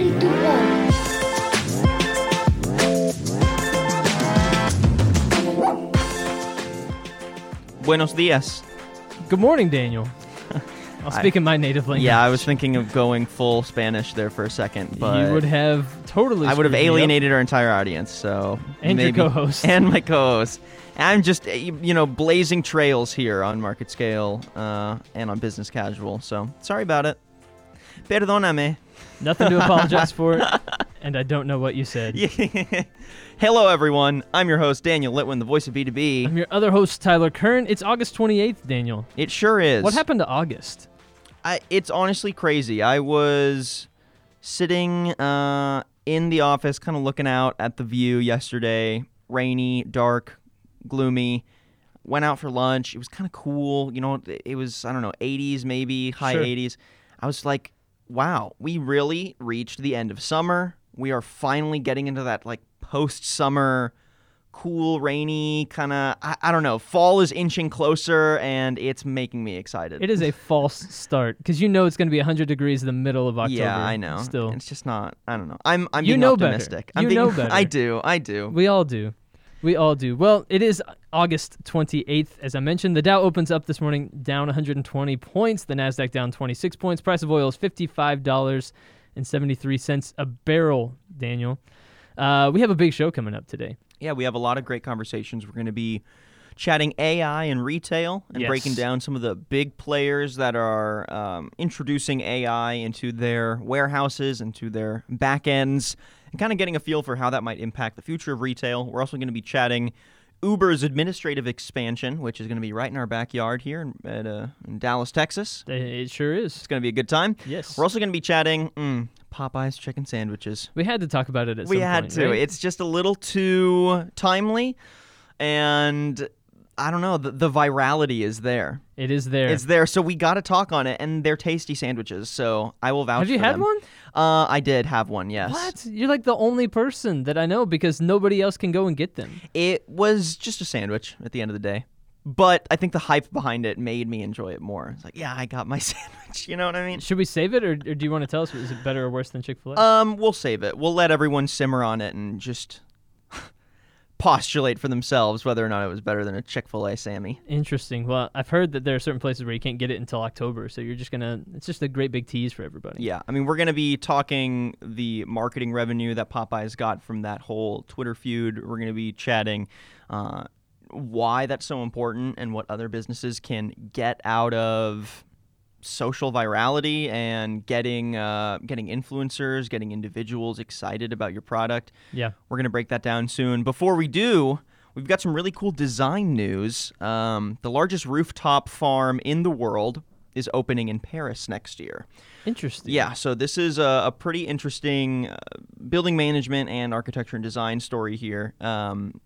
ritual. Buenos dias. Good morning, Daniel. I'll speak in my native language. Yeah, I was thinking of going full Spanish there for a second, but you would have totally. I would have screwed me up. alienated our entire audience. So And your maybe- co-host. and my co-host. I'm just you you know blazing trails here on Market Scale uh, and on Business Casual. So sorry about it. Perdóname. Nothing to apologize for, and I don't know what you said. Hello, everyone. I'm your host Daniel Litwin, the voice of B2B. I'm your other host, Tyler Kern. It's August 28th, Daniel. It sure is. What happened to August? I, it's honestly crazy. I was sitting uh, in the office, kind of looking out at the view yesterday. Rainy, dark, gloomy. Went out for lunch. It was kind of cool. You know, it was I don't know, 80s maybe, high Sure. 80s. I was like, wow, we really reached the end of summer. We are finally getting into that like post-summer cool rainy kind of I, I don't know fall is inching closer and it's making me excited It is a false start because you know it's going to be 100 degrees in the middle of October. yeah, I know. Still, it's just not. I don't know. I'm. I'm You being know better. I'm You being, know better. I do. I do. we all do. We all do. Well, it is August 28th. As I mentioned, the Dow opens up this morning down 120 points. The Nasdaq down 26 points. Price of oil is $55.73 a barrel. Daniel, uh, we have a big show coming up today. Yeah, we have a lot of great conversations. We're going to be chatting AI and retail and Yes. breaking down some of the big players that are um, introducing AI into their warehouses, into their back ends, and kind of getting a feel for how that might impact the future of retail. We're also going to be chatting. Uber's administrative expansion, which is going to be right in our backyard here in, at, uh, in Dallas, Texas. It sure is. It's going to be a good time. Yes. We're also going to be chatting mm, Popeye's chicken sandwiches. We had to talk about it at we some had to. right? It's just a little too timely, and I don't know. The, the virality is there. It is there. It's there. So we got to talk on it, and they're tasty sandwiches. So I will vouch. Have you had them. one? Uh, I did have one. Yes. What? You're like the only person that I know because nobody else can go and get them. It was just a sandwich at the end of the day. But I think the hype behind it made me enjoy it more. It's like, yeah, I got my sandwich. You know what I mean? Should we save it, or, or do you want to tell us? Is it better or worse than Chick Fil A? Um, we'll save it. We'll let everyone simmer on it and just postulate for themselves whether or not it was better than a Chick Fil A Sammy. Interesting. Well, I've heard that there are certain places where you can't get it until October, so you're just gonna. It's just a great big tease for everybody. Yeah, I mean, we're going to be talking the marketing revenue that Popeyes got from that whole Twitter feud. We're going to be chatting uh, why that's so important and what other businesses can get out of social virality and getting uh, getting influencers, getting individuals excited about your product. Yeah. We're going to break that down soon. Before we do, we've got some really cool design news. Um, the largest rooftop farm in the world is opening in Paris next year. Interesting. Yeah, so this is a, a pretty interesting uh, building management and architecture and design story here. Um,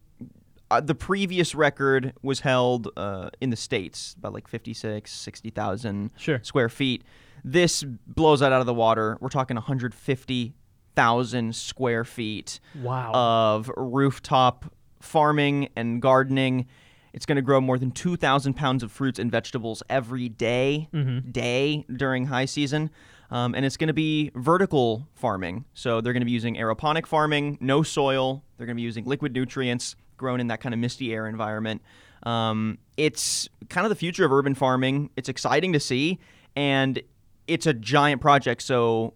uh, the previous record was held uh, in the States, about like 56, 60,000 Sure. square feet. This blows that out of the water. We're talking 150,000 square feet Wow. of rooftop farming and gardening. It's going to grow more than 2,000 pounds of fruits and vegetables every day, day during high season. Um, and it's going to be vertical farming. So they're going to be using aeroponic farming, no soil. They're going to be using liquid nutrients grown in that kind of misty air environment. Um, it's kind of the future of urban farming. It's exciting to see. And it's a giant project. So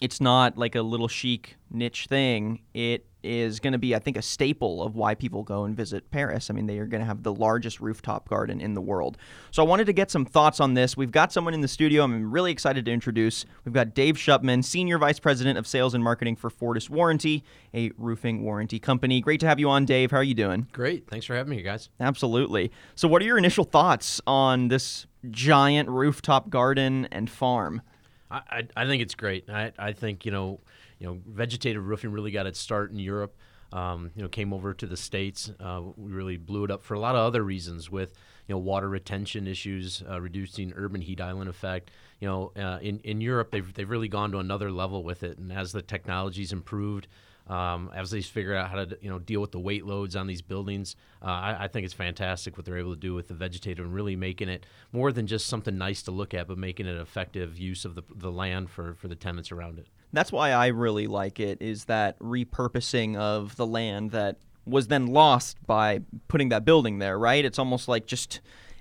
it's not like a little chic niche thing. It is going to be, I think, a staple of why people go and visit Paris. I mean, they are going to have the largest rooftop garden in the world. So I wanted to get some thoughts on this. We've got someone in the studio I'm really excited to introduce. We've got Dave Shupman, Senior Vice President of Sales and Marketing for Fortis Warranty, a roofing warranty company. Great to have you on, Dave. How are you doing? Great. Thanks for having me, guys. Absolutely. So, what are your initial thoughts on this giant rooftop garden and farm? I, I, I think it's great. I, I think you know, you know, vegetative roofing really got its start in Europe. Um, you know, came over to the states. Uh, we really blew it up for a lot of other reasons, with you know water retention issues, uh, reducing urban heat island effect. You know, uh, in in Europe they've they've really gone to another level with it, and as the technology's improved. Um, as they figure out how to you know deal with the weight loads on these buildings, uh, I, I, think it's fantastic what they're able to do with the vegetative and really making it more than just something nice to look at, but making it an effective use of the, the land for, for the tenants around it. That's why I really like it is that repurposing of the land that was then lost by putting that building there, right? It's almost like just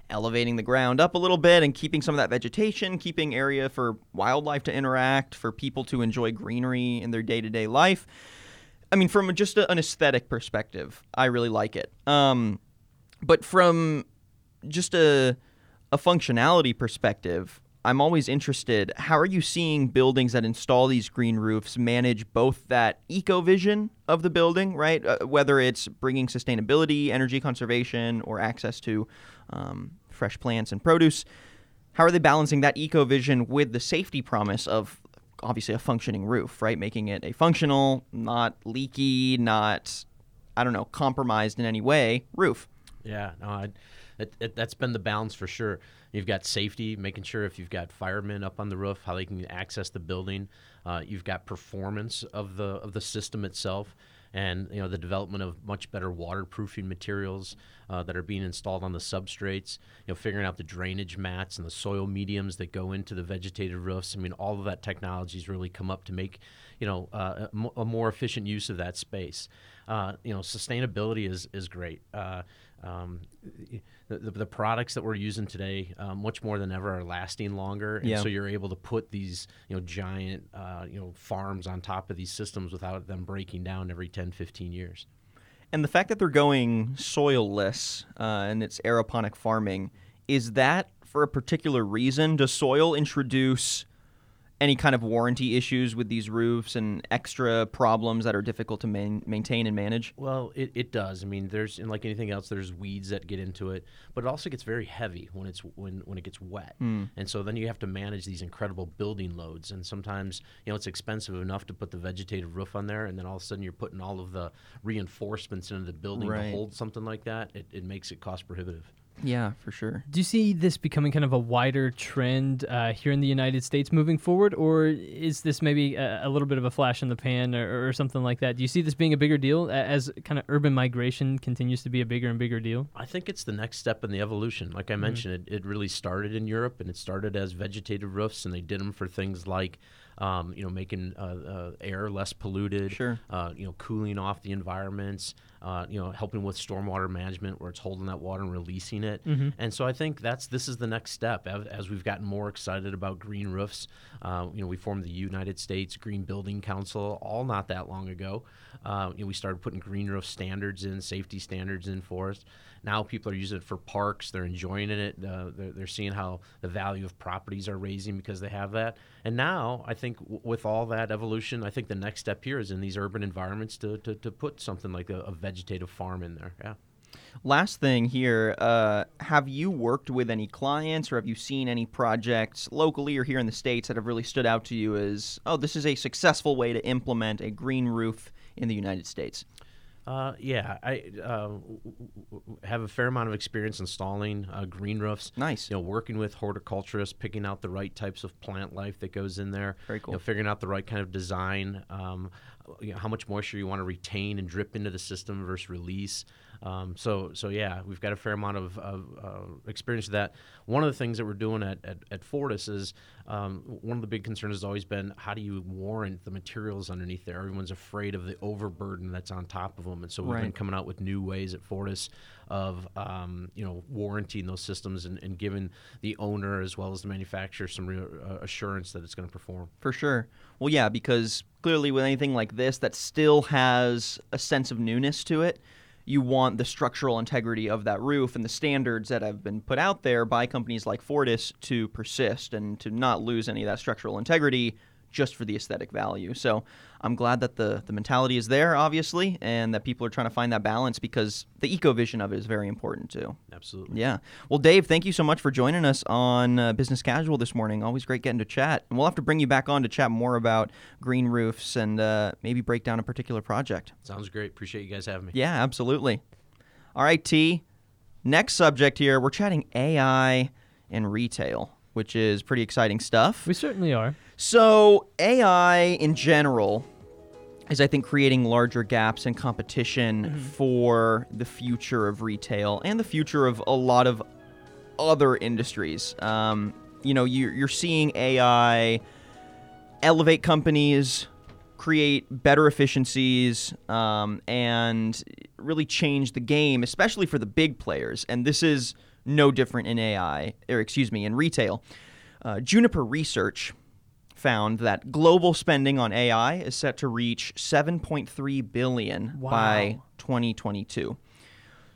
elevating the ground up a little bit and keeping some of that vegetation, keeping area for wildlife to interact, for people to enjoy greenery in their day-to-day life. I mean, from just an aesthetic perspective, I really like it. Um, but from just a a functionality perspective, I'm always interested. How are you seeing buildings that install these green roofs manage both that eco vision of the building, right? Uh, whether it's bringing sustainability, energy conservation, or access to um, fresh plants and produce. How are they balancing that eco vision with the safety promise of obviously a functioning roof, right? Making it a functional, not leaky, not, I don't know, compromised in any way roof. Yeah, no, I, it, it, that's been the balance for sure. You've got safety, making sure if you've got firemen up on the roof, how they can access the building. Uh, you've got performance of the of the system itself, and you know the development of much better waterproofing materials uh, that are being installed on the substrates. You know, figuring out the drainage mats and the soil mediums that go into the vegetative roofs. I mean, all of that technology has really come up to make you know uh, a, more efficient use of that space. Uh, you know, sustainability is is great. Uh, um, the, the, the, products that we're using today, uh, much more than ever, are lasting longer, and yeah. so you're able to put these, you know, giant, uh, you know, farms on top of these systems without them breaking down every 10, 15 years. And the fact that they're going soilless uh, and it's aeroponic farming, is that for a particular reason? Does soil introduce any kind of warranty issues with these roofs and extra problems that are difficult to main, maintain and manage? Well, it, it does. I mean, there's and like anything else, there's weeds that get into it, but it also gets very heavy when it's when when it gets wet, mm. and so then you have to manage these incredible building loads. And sometimes you know it's expensive enough to put the vegetative roof on there, and then all of a sudden you're putting all of the reinforcements into the building right. to hold something like that. It, it makes it cost prohibitive. Yeah, for sure. Do you see this becoming kind of a wider trend uh, here in the United States moving forward, or is this maybe a, a little bit of a flash in the pan or, or, something like that? Do you see this being a bigger deal as kind of urban migration continues to be a bigger and bigger deal? I think it's the next step in the evolution. Like I mm-hmm. mentioned, it, it really started in Europe and it started as vegetative roofs, and they did them for things like um, you know, making uh, uh, air less polluted, sure. uh, you know, cooling off the environments, uh, you know, helping with stormwater management where it's holding that water and releasing it. Mm-hmm. And so I think that's this is the next step as, as we've gotten more excited about green roofs. Uh, you know, we formed the United States Green Building Council all not that long ago. Uh, you know, we started putting green roof standards in, safety standards in for us. Now people are using it for parks. They're enjoying it. Uh, they're, they're, seeing how the value of properties are raising because they have that. And now I think w- with all that evolution, I think the next step here is in these urban environments to, to, to put something like a, a vegetative farm in there. Yeah. Last thing here, uh, have you worked with any clients or have you seen any projects locally or here in the States that have really stood out to you as, oh, this is a successful way to implement a green roof in the United States? Uh, yeah, I uh, have a fair amount of experience installing uh, green roofs. Nice. You know, working with horticulturists, picking out the right types of plant life that goes in there. Very cool. You know, figuring out the right kind of design. Um, you know, how much moisture you want to retain and drip into the system versus release. Um, so, so yeah, we've got a fair amount of, of uh, experience with that. One of the things that we're doing at, at, at Fortis is um, one of the big concerns has always been how do you warrant the materials underneath there? Everyone's afraid of the overburden that's on top of them, and so we've right. been coming out with new ways at Fortis of um, you know warranting those systems and, and, giving the owner as well as the manufacturer some re- uh, assurance that it's going to perform. For sure. Well, yeah, because clearly with anything like this that still has a sense of newness to it you want the structural integrity of that roof and the standards that have been put out there by companies like Fortis to persist and to not lose any of that structural integrity just for the aesthetic value. So I'm glad that the, the mentality is there, obviously, and that people are trying to find that balance because the eco vision of it is very important too. Absolutely. Yeah. Well, Dave, thank you so much for joining us on uh, Business Casual this morning. Always great getting to chat. And we'll have to bring you back on to chat more about green roofs and uh, maybe break down a particular project. Sounds great. Appreciate you guys having me. Yeah, absolutely. All right, T. Next subject here, we're chatting AI and retail, which is pretty exciting stuff. We certainly are. So, AI in general is I think creating larger gaps in competition for the future of retail and the future of a lot of other industries. Um, you know, you're, you're seeing AI elevate companies, create better efficiencies, um, and really change the game, especially for the big players. And this is no different in AI, or excuse me, in retail. Uh, Juniper Research found that global spending on AI is set to reach 7.3 billion by 2022.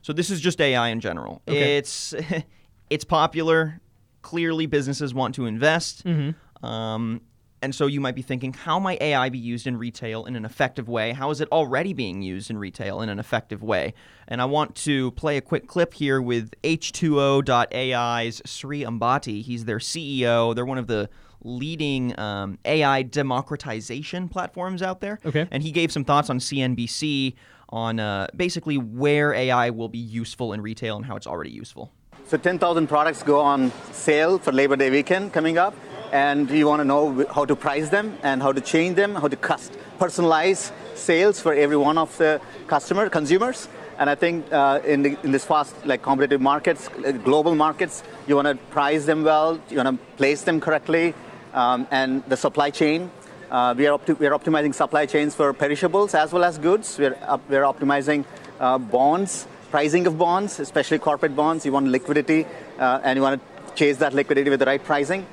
So this is just AI in general. Okay. It's it's popular. Clearly, businesses want to invest. Mm-hmm. Um, and so you might be thinking, how might AI be used in retail in an effective way? How is it already being used in retail in an effective way? And I want to play a quick clip here with H2O.AI's Sri Ambati. He's their CEO. They're one of the leading um, AI democratization platforms out there. Okay. And he gave some thoughts on CNBC on uh, basically where AI will be useful in retail and how it's already useful. So 10,000 products go on sale for Labor Day weekend coming up, and you want to know how to price them and how to change them, how to cust- personalize sales for every one of the customer consumers. And I think uh, in, the, in this fast, like competitive markets, uh, global markets, you want to price them well, you want to place them correctly, um, and the supply chain. Uh, we, are opti- we are optimizing supply chains for perishables as well as goods. We're, up- we're optimizing uh, bonds, pricing of bonds, especially corporate bonds. You want liquidity, uh, and you want to chase that liquidity with the right pricing.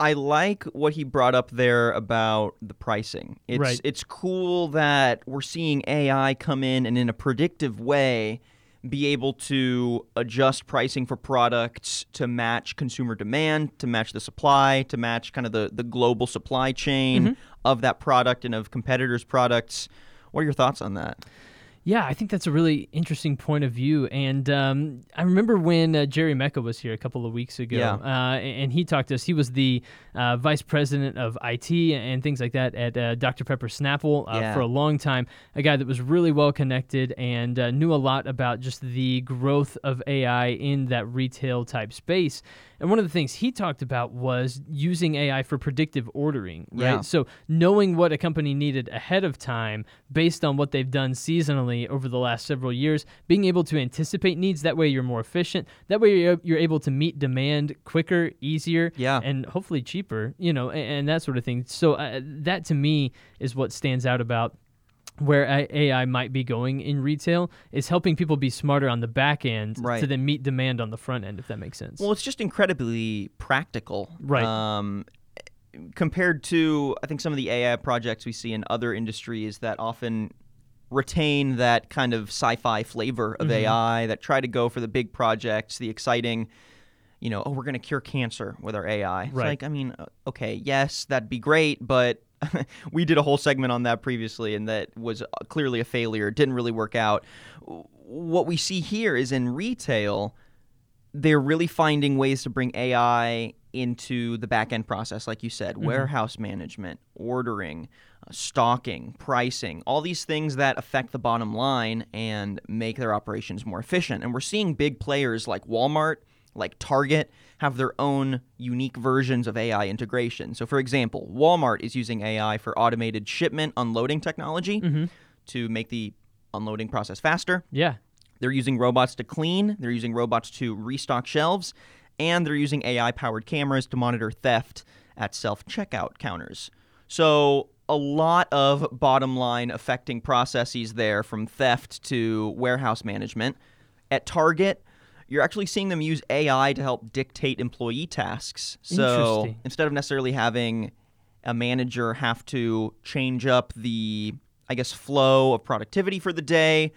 I like what he brought up there about the pricing. It's Right. it's cool that we're seeing AI come in and in a predictive way be able to adjust pricing for products to match consumer demand, to match the supply, to match kind of the, the global supply chain mm-hmm. of that product and of competitors' products. What are your thoughts on that? Yeah, I think that's a really interesting point of view. And um, I remember when uh, Jerry Mecca was here a couple of weeks ago, Yeah. uh, and he talked to us. He was the uh, vice president of IT and things like that at uh, Dr. Pepper Snapple uh, Yeah. for a long time. A guy that was really well connected and uh, knew a lot about just the growth of AI in that retail type space. And one of the things he talked about was using AI for predictive ordering, right? Yeah. So knowing what a company needed ahead of time based on what they've done seasonally over the last several years, being able to anticipate needs, that way you're more efficient. That way you're, you're able to meet demand quicker, easier, Yeah. and hopefully cheaper, you know, and, and that sort of thing. So uh, that to me is what stands out about where AI might be going in retail is helping people be smarter on the back end Right. to then meet demand on the front end, if that makes sense. Well, it's just incredibly practical. Right. Um, compared to, I think, some of the AI projects we see in other industries that often retain that kind of sci fi flavor of AI, that try to go for the big projects, the exciting, you know, oh, we're going to cure cancer with our AI. It's Right. like, I mean, uh, okay, yes, that'd be great, but. we did a whole segment on that previously, and that was uh, clearly a failure. It didn't really work out. What we see here is in retail, they're really finding ways to bring AI into the back end process, like you said, warehouse management, ordering, uh, stocking, pricing, all these things that affect the bottom line and make their operations more efficient. And we're seeing big players like Walmart, like Target, have their own unique versions of AI integration. So, for example, Walmart is using AI for automated shipment unloading technology to make the unloading process faster. yeah. They're using robots to clean, they're using robots to restock shelves, and they're using AI powered cameras to monitor theft at self checkout counters. So, a lot of bottom line affecting processes there from theft to warehouse management. At Target, you're actually seeing them use AI to help dictate employee tasks. So, instead of necessarily having a manager have to change up the, I guess, flow of productivity for the day,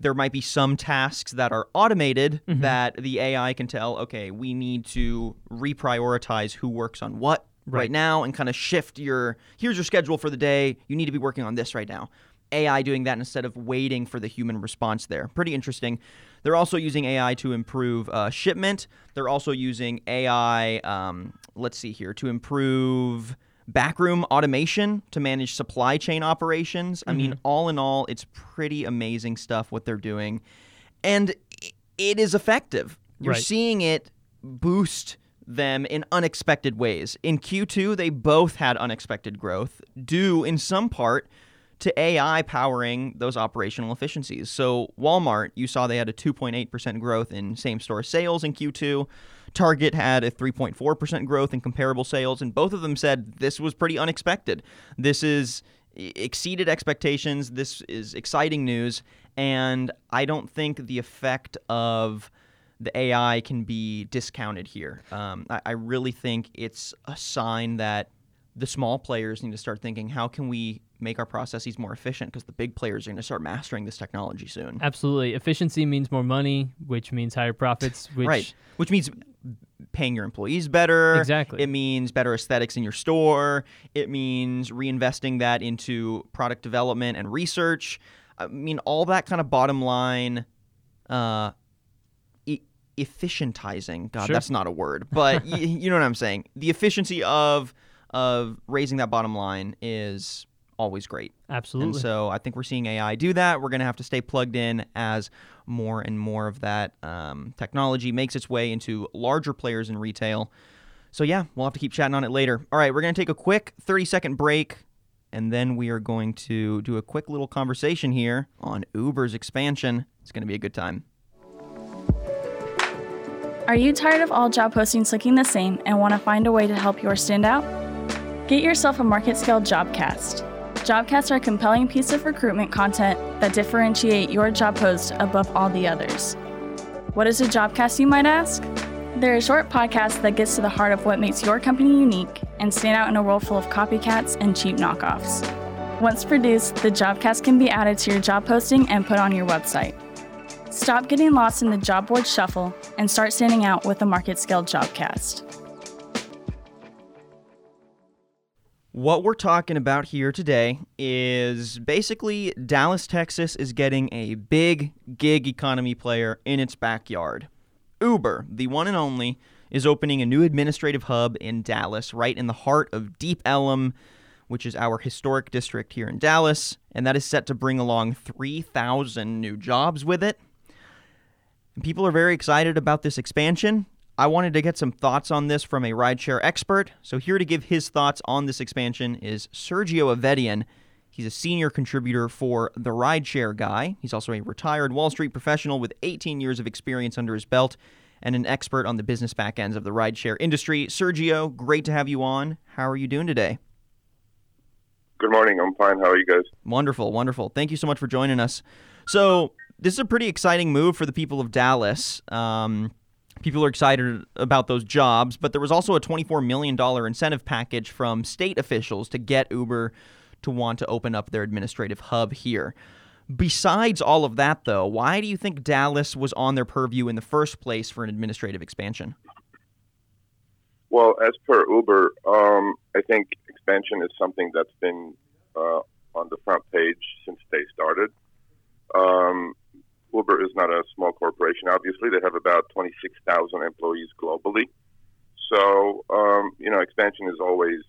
there might be some tasks that are automated Mm-hmm. that the AI can tell, okay, we need to reprioritize who works on what right, Right. now and kind of shift your here's your schedule for the day. You need to be working on this right now. AI doing that instead of waiting for the human response there. Pretty interesting. They're also using AI to improve uh, shipment. They're also using AI, um, let's see here, to improve backroom automation to manage supply chain operations. I Mm-hmm. mean, all in all, it's pretty amazing stuff what they're doing. And it is effective. You're Right. seeing it boost them in unexpected ways. In Q2, they both had unexpected growth, due in some part to AI powering those operational efficiencies. So, Walmart, you saw they had a 2.8% growth in same store sales in Q2. Target had a 3.4% growth in comparable sales, and both of them said this was pretty unexpected. This is exceeded expectations. This is exciting news, and I don't think the effect of the AI can be discounted here. Um, I, I really think it's a sign that the small players need to start thinking how can we make our processes more efficient because the big players are going to start mastering this technology soon. Absolutely. Efficiency means more money, which means higher profits, which right. Which means paying your employees better. Exactly. It means better aesthetics in your store. It means reinvesting that into product development and research. I mean, all that kind of bottom line uh, e- efficientizing. God, Sure. that's not a word, but y- you know what I'm saying. The efficiency of of raising that bottom line is always great. Absolutely. And so I think we're seeing AI do that. We're going to have to stay plugged in as more and more of that um, technology makes its way into larger players in retail. So yeah, we'll have to keep chatting on it later. All right, we're going to take a quick 30 second break. And then we are going to do a quick little conversation here on Uber's expansion. It's going to be a good time. Are you tired of all job postings looking the same and want to find a way to help yours stand out? Get yourself a market scale Jobcast. Jobcasts are a compelling piece of recruitment content that differentiate your job post above all the others. What is a Jobcast, you might ask? They're a short podcast that gets to the heart of what makes your company unique and stand out in a world full of copycats and cheap knockoffs. Once produced, the Jobcast can be added to your job posting and put on your website. Stop getting lost in the job board shuffle and start standing out with a market scale Jobcast. What we're talking about here today is basically Dallas, Texas is getting a big gig economy player in its backyard. Uber, the one and only, is opening a new administrative hub in Dallas, right in the heart of Deep Ellum, which is our historic district here in Dallas, and that is set to bring along 3,000 new jobs with it. People are very excited about this expansion. I wanted to get some thoughts on this from a rideshare expert. So, here to give his thoughts on this expansion is Sergio Avedian. He's a senior contributor for The Rideshare Guy. He's also a retired Wall Street professional with 18 years of experience under his belt and an expert on the business back ends of the rideshare industry. Sergio, great to have you on. How are you doing today? Good morning. I'm fine. How are you guys? Wonderful, wonderful. Thank you so much for joining us. So, this is a pretty exciting move for the people of Dallas. Um, people are excited about those jobs, but there was also a $24 million incentive package from state officials to get Uber to want to open up their administrative hub here. Besides all of that, though, why do you think Dallas was on their purview in the first place for an administrative expansion? Well, as per Uber, um, I think expansion is something that's been uh, on the front page since they started. Um, Uber is not a small corporation. Obviously, they have about 26,000 employees globally. So, um, you know, expansion is always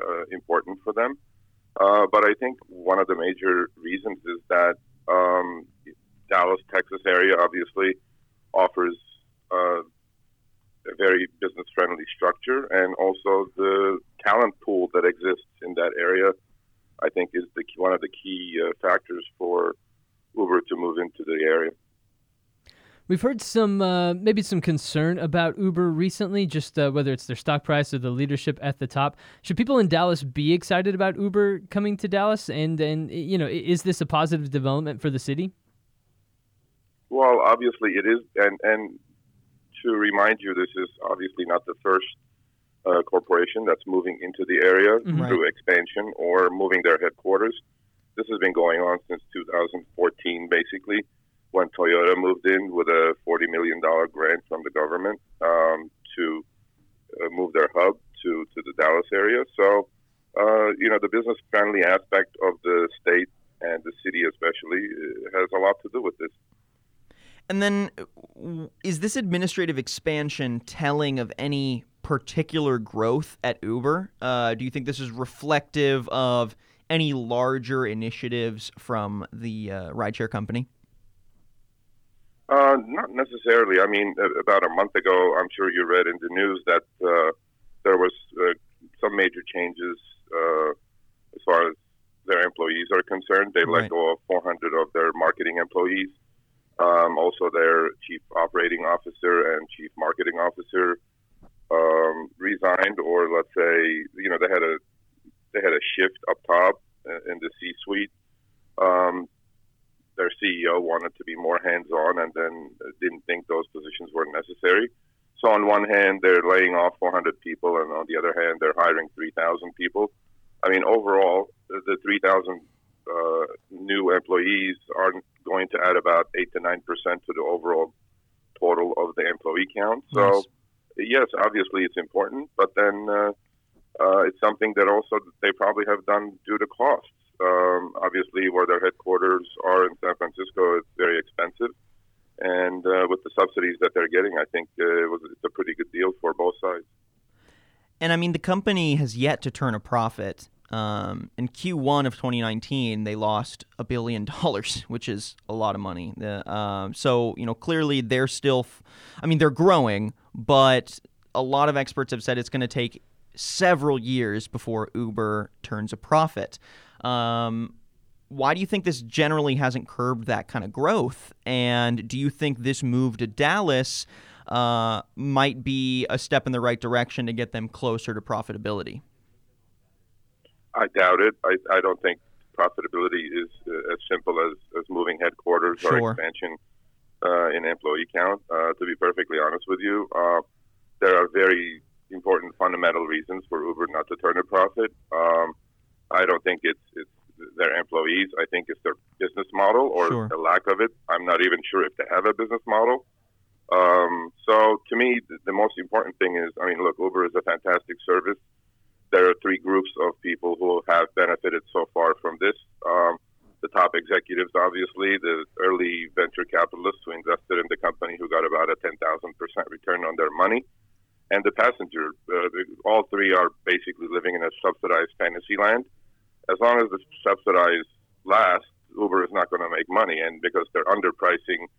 uh, important for them. Uh, but I think one of the major reasons is that um, Dallas, Texas area obviously offers uh, a very business friendly structure, and also the talent pool that exists in that area. I think is the one of the key uh, factors for Uber to move into the area. We've heard some, uh, maybe some concern about Uber recently, just uh, whether it's their stock price or the leadership at the top. Should people in Dallas be excited about Uber coming to Dallas? And, and you know, is this a positive development for the city? Well, obviously it is, and and to remind you, this is obviously not the first uh, corporation that's moving into the area Mhm. through expansion or moving their headquarters. This has been going on since 2014, basically, when Toyota moved in with a 40 million dollar grant from the government um, to uh, move their hub to to the Dallas area. So, uh, you know, the business friendly aspect of the state and the city, especially, uh, has a lot to do with this. And then, is this administrative expansion telling of any particular growth at Uber? Uh, do you think this is reflective of any larger initiatives from the uh, rideshare company? Uh, not necessarily. I mean, about a month ago, I'm sure you read in the news that uh, there was uh, some major changes uh, as far as their employees are concerned. They Right. let go of 400 of their marketing employees. Um, also, their chief operating officer and chief marketing officer um, resigned, or let's say, you know, they had a they had a shift up top in the C-suite. Um, their CEO wanted to be more hands-on, and then didn't think those positions were necessary. So on one hand, they're laying off 400 people, and on the other hand, they're hiring 3,000 people. I mean, overall, the, the 3,000 uh, new employees aren't going to add about eight to nine percent to the overall total of the employee count. So, Nice. yes, obviously it's important, but then uh, uh, it's something that also they probably have done due to costs. Um, obviously, where their headquarters are in San Francisco, it's very expensive, and uh, with the subsidies that they're getting, I think uh, it was it's a pretty good deal for both sides. And I mean, the company has yet to turn a profit. Um, in Q1 of 2019, they lost a billion dollars, which is a lot of money. Um, so, you know, clearly they're still, f- I mean, they're growing, but a lot of experts have said it's going to take several years before Uber turns a profit. Um, why do you think this generally hasn't curbed that kind of growth? And do you think this move to Dallas uh, might be a step in the right direction to get them closer to profitability? I doubt it. I, I don't think profitability is uh, as simple as, as moving headquarters Sure. or expansion uh, in employee count. Uh, to be perfectly honest with you, uh, there are very important fundamental reasons for Uber not to turn a profit. Um, I don't think it's it's their employees. I think it's their business model or Sure. the lack of it. I'm not even sure if they have a business model. Um, so to me, the, the most important thing is, I mean, look, Uber is a fantastic service there are three groups of people who have benefited so far from this. Um, the top executives, obviously, the early venture capitalists who invested in the company who got about a 10,000% return on their money, and the passenger. Uh, all three are basically living in a subsidized fantasy land. As long as the subsidized lasts, Uber is not going to make money, and because they're underpricing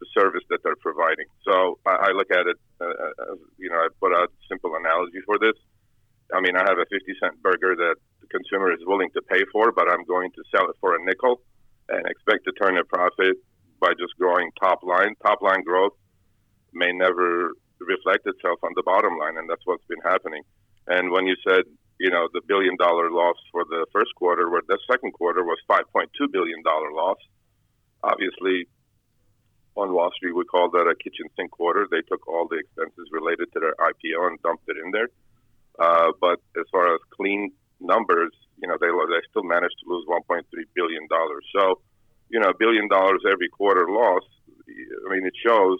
the service that they're providing. So I, I look at it, uh, as, you know, I put a simple analogy for this. I mean, I have a 50 cent burger that the consumer is willing to pay for, but I'm going to sell it for a nickel and expect to turn a profit by just growing top line. Top line growth may never reflect itself on the bottom line, and that's what's been happening. And when you said, you know, the billion dollar loss for the first quarter, where the second quarter was 5.2 billion dollar loss, obviously on Wall Street we call that a kitchen sink quarter. They took all the expenses related to their IPO and dumped it in there. Uh, but as far as clean numbers, you know, they they still managed to lose 1.3 billion dollars. So, you know, a billion dollars every quarter loss. I mean, it shows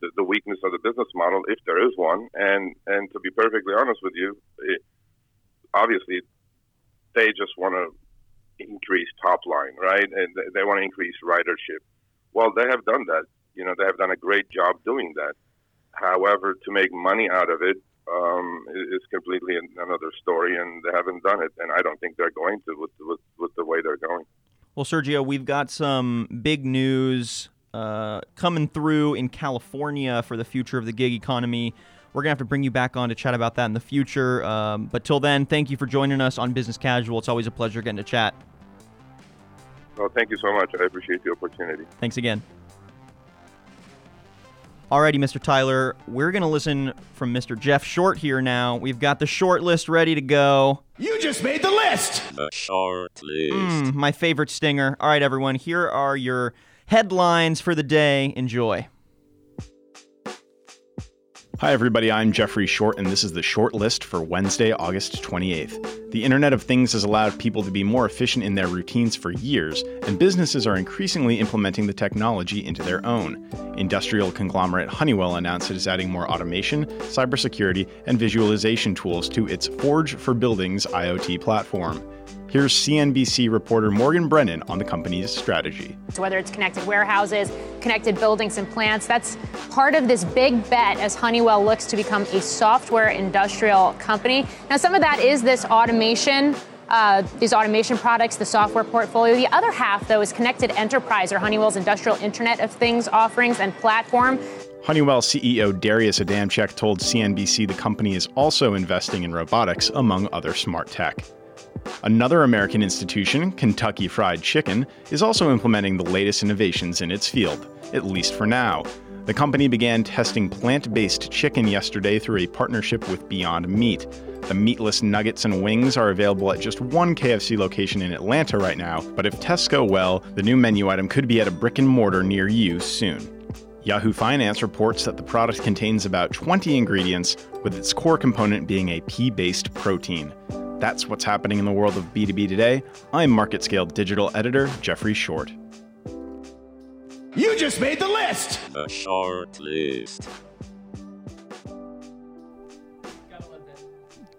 the, the weakness of the business model, if there is one. And and to be perfectly honest with you, it, obviously, they just want to increase top line, right? And they, they want to increase ridership. Well, they have done that. You know, they have done a great job doing that. However, to make money out of it um, is completely another story, and they haven't done it. And I don't think they're going to with, with, with the way they're going. Well, Sergio, we've got some big news uh, coming through in California for the future of the gig economy. We're going to have to bring you back on to chat about that in the future. Um, but till then, thank you for joining us on Business Casual. It's always a pleasure getting to chat. Well, thank you so much. I appreciate the opportunity. Thanks again. Alrighty, Mr. Tyler, we're going to listen from Mr. Jeff Short here now. We've got the short list ready to go. You just made the list! The short list. Mm, my favorite stinger. All right, everyone, here are your headlines for the day. Enjoy. Hi, everybody. I'm Jeffrey Short, and this is the short list for Wednesday, August 28th. The Internet of Things has allowed people to be more efficient in their routines for years, and businesses are increasingly implementing the technology into their own. Industrial conglomerate Honeywell announced it is adding more automation, cybersecurity, and visualization tools to its Forge for Buildings IoT platform. Here's CNBC reporter Morgan Brennan on the company's strategy. So whether it's connected warehouses, connected buildings and plants, that's part of this big bet as Honeywell looks to become a software industrial company. Now, some of that is this automation uh, these automation products, the software portfolio. The other half, though, is connected enterprise or Honeywell's industrial Internet of Things offerings and platform. Honeywell CEO Darius Adamczyk told CNBC the company is also investing in robotics, among other smart tech. Another American institution, Kentucky Fried Chicken, is also implementing the latest innovations in its field, at least for now. The company began testing plant based chicken yesterday through a partnership with Beyond Meat. The meatless nuggets and wings are available at just one KFC location in Atlanta right now, but if tests go well, the new menu item could be at a brick and mortar near you soon. Yahoo Finance reports that the product contains about 20 ingredients, with its core component being a pea based protein. That's what's happening in the world of B2B today. I'm Market Scale digital editor Jeffrey Short. You just made the list! A short list.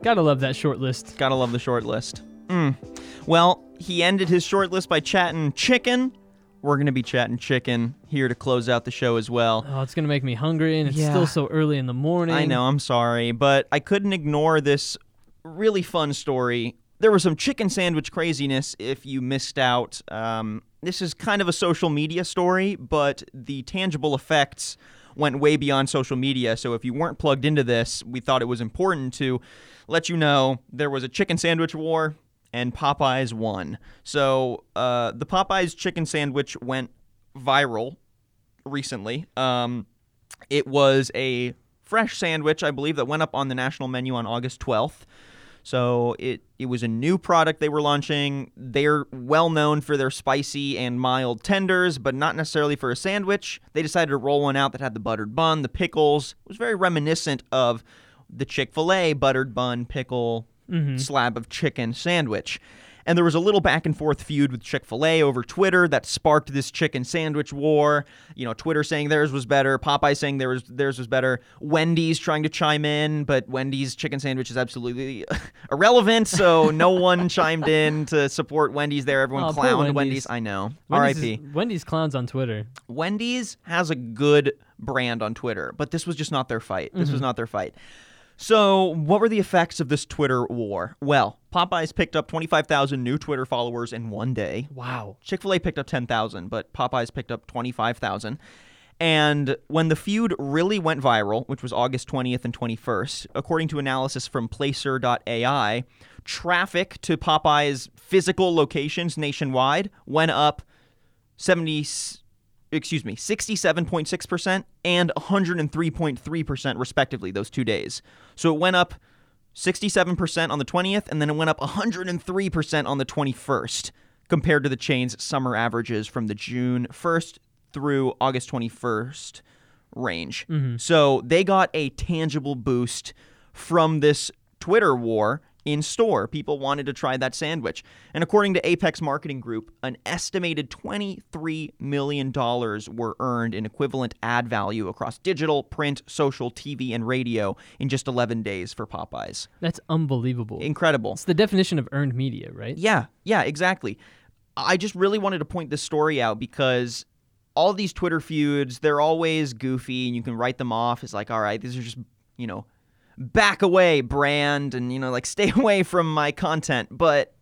Gotta love that short list. Gotta love the short list. Mm. Well, he ended his short list by chatting chicken. We're going to be chatting chicken here to close out the show as well. Oh, it's gonna make me hungry, and it's Yeah. still so early in the morning. I know, I'm sorry, but I couldn't ignore this really fun story. There was some chicken sandwich craziness if you missed out. Um, this is kind of a social media story, but the tangible effects went way beyond social media. So if you weren't plugged into this, we thought it was important to let you know there was a chicken sandwich war and Popeyes won. So uh, the Popeyes chicken sandwich went viral recently. Um, it was a fresh sandwich, I believe, that went up on the national menu on August 12th. So it it was a new product they were launching. They're well known for their spicy and mild tenders, but not necessarily for a sandwich. They decided to roll one out that had the buttered bun, the pickles. It was very reminiscent of the Chick-fil-A buttered bun pickle mm-hmm. slab of chicken sandwich. And there was a little back and forth feud with Chick fil A over Twitter that sparked this chicken sandwich war. You know, Twitter saying theirs was better, Popeye saying theirs, theirs was better, Wendy's trying to chime in, but Wendy's chicken sandwich is absolutely irrelevant, so no one chimed in to support Wendy's there. Everyone Oh, clowned Wendy's. Wendy's. I know. Wendy's, RIP. is- Wendy's clowns on Twitter. Wendy's has a good brand on Twitter, but this was just not their fight. This Mm-hmm. was not their fight. So, what were the effects of this Twitter war? Well, Popeyes picked up 25,000 new Twitter followers in one day. Wow. Chick fil A picked up 10,000, but Popeyes picked up 25,000. And when the feud really went viral, which was August 20th and 21st, according to analysis from Placer.ai, traffic to Popeyes' physical locations nationwide went up 70 excuse me 67.6% and 103.3% respectively those two days so it went up 67% on the 20th and then it went up 103% on the 21st compared to the chain's summer averages from the june 1st through august 21st range. Mm-hmm. So they got a tangible boost from this twitter war in store. People wanted to try that sandwich. And according to Apex Marketing Group, an estimated $23 million were earned in equivalent ad value across digital, print, social, TV, and radio in just 11 days for Popeyes. That's unbelievable. Incredible. It's the definition of earned media, right? Yeah, yeah, exactly. I just really wanted to point this story out because all these Twitter feuds, they're always goofy and you can write them off as like, all right, these are just, you know, back away brand and, you know, like stay away from my content. But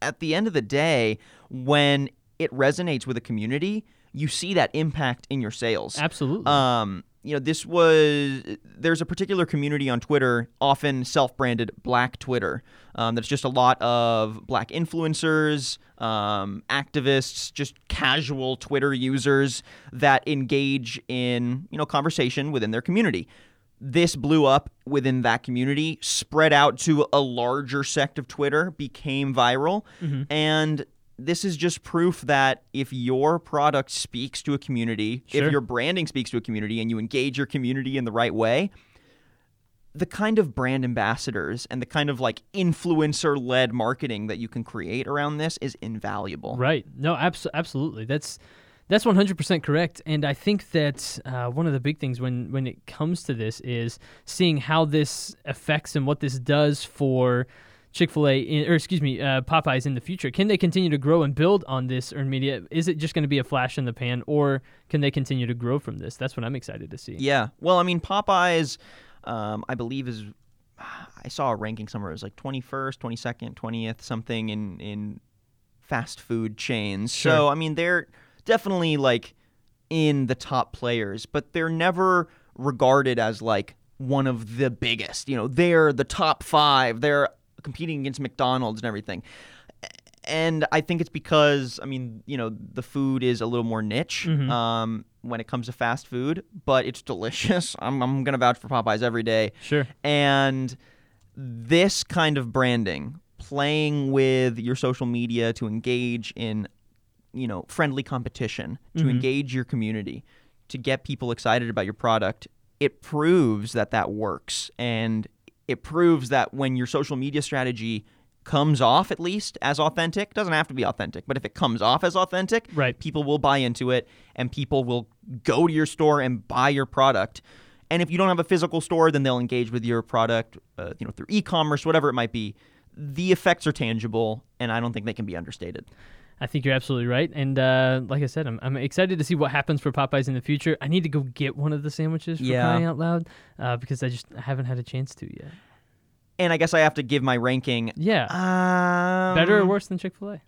at the end of the day, when it resonates with a community, you see that impact in your sales. Absolutely. Um, you know, this was there's a particular community on Twitter, often self-branded Black Twitter. Um, that's just a lot of Black influencers, um, activists, just casual Twitter users that engage in you know conversation within their community. This blew up within that community, spread out to a larger sect of Twitter, became viral, mm-hmm. and this is just proof that if your product speaks to a community, Sure. if your branding speaks to a community and you engage your community in the right way, the kind of brand ambassadors and the kind of like influencer led marketing that you can create around this is invaluable. Right. No, abs- absolutely. That's that's 100% correct. And I think that uh, one of the big things when when it comes to this is seeing how this affects and what this does for Chick-fil-A or excuse me, uh, Popeyes in the future. Can they continue to grow and build on this earned media? Is it just going to be a flash in the pan or can they continue to grow from this? That's what I'm excited to see. Yeah. Well, I mean, Popeyes, um, I believe, is I saw a ranking somewhere. It was like 21st, 22nd, 20th, something in in fast food chains. Sure. So I mean, they're definitely like in the top players, but they're never regarded as like one of the biggest. You know, they're the top five. They're competing against McDonald's and everything. And I think it's because I mean, you know, the food is a little more niche Mhm. um, when it comes to fast food, but it's delicious. I'm I'm gonna vouch for Popeyes every day. Sure. And this kind of branding, playing with your social media to engage in, you know, friendly competition, to Mhm. engage your community, to get people excited about your product, it proves that that works. And it proves that when your social media strategy comes off at least as authentic doesn't have to be authentic but if it comes off as authentic right people will buy into it and people will go to your store and buy your product and if you don't have a physical store then they'll engage with your product uh, you know through e-commerce whatever it might be the effects are tangible and i don't think they can be understated I think you're absolutely right. And uh, like I said, I'm, I'm excited to see what happens for Popeyes in the future. I need to go get one of the sandwiches for Yeah. crying out loud uh, because I just haven't had a chance to yet. and i guess i have to give my ranking Yeah. um, Better or worse than Chick fil A?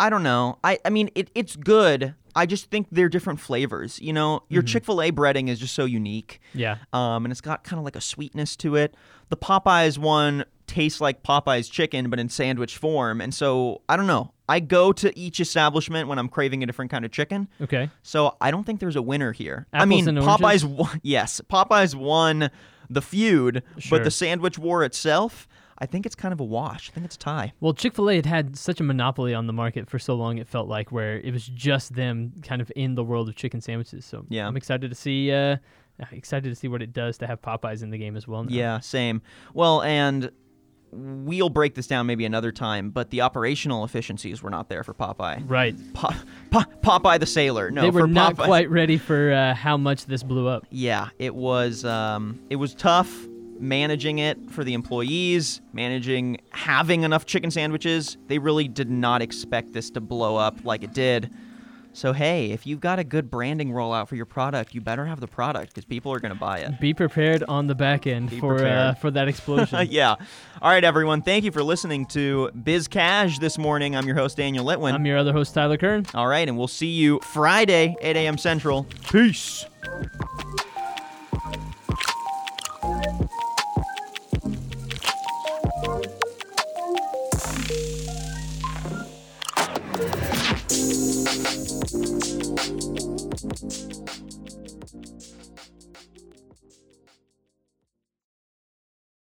I don't know. I, I mean, it, it's good. I just think they're different flavors. You know, your Mhm. Chick fil A breading is just so unique. Yeah. Um, and it's got kind of like a sweetness to it. The Popeyes one tastes like Popeyes chicken, but in sandwich form. And so, I don't know. I go to each establishment when I'm craving a different kind of chicken. Okay. So I don't think there's a winner here. I mean, Popeyes won. Yes, Popeyes won the feud, Sure. but the sandwich war itself, I think it's kind of a wash. I think it's a tie. Well, Chick fil A had had such a monopoly on the market for so long, it felt like, where it was just them kind of in the world of chicken sandwiches. So Yeah. I'm excited to see. Uh, excited to see what it does to have Popeyes in the game as well. Now. Yeah, same. Well, and we'll break this down maybe another time, but the operational efficiencies were not there for Popeye. Right. Po- Po- Popeye the Sailor. No, they were for not Popeye- quite ready for uh, how much this blew up. Yeah, it was. Um, it was tough managing it for the employees, managing having enough chicken sandwiches. They really did not expect this to blow up like it did. So hey, if you've got a good branding rollout for your product, you better have the product because people are going to buy it. Be prepared on the back end Be for uh, for that explosion. yeah. All right, everyone. Thank you for listening to Biz Cash this morning. I'm your host, Daniel Litwin. I'm your other host, Tyler Kern. All right, and we'll see you Friday, 8 a.m. Central. Peace.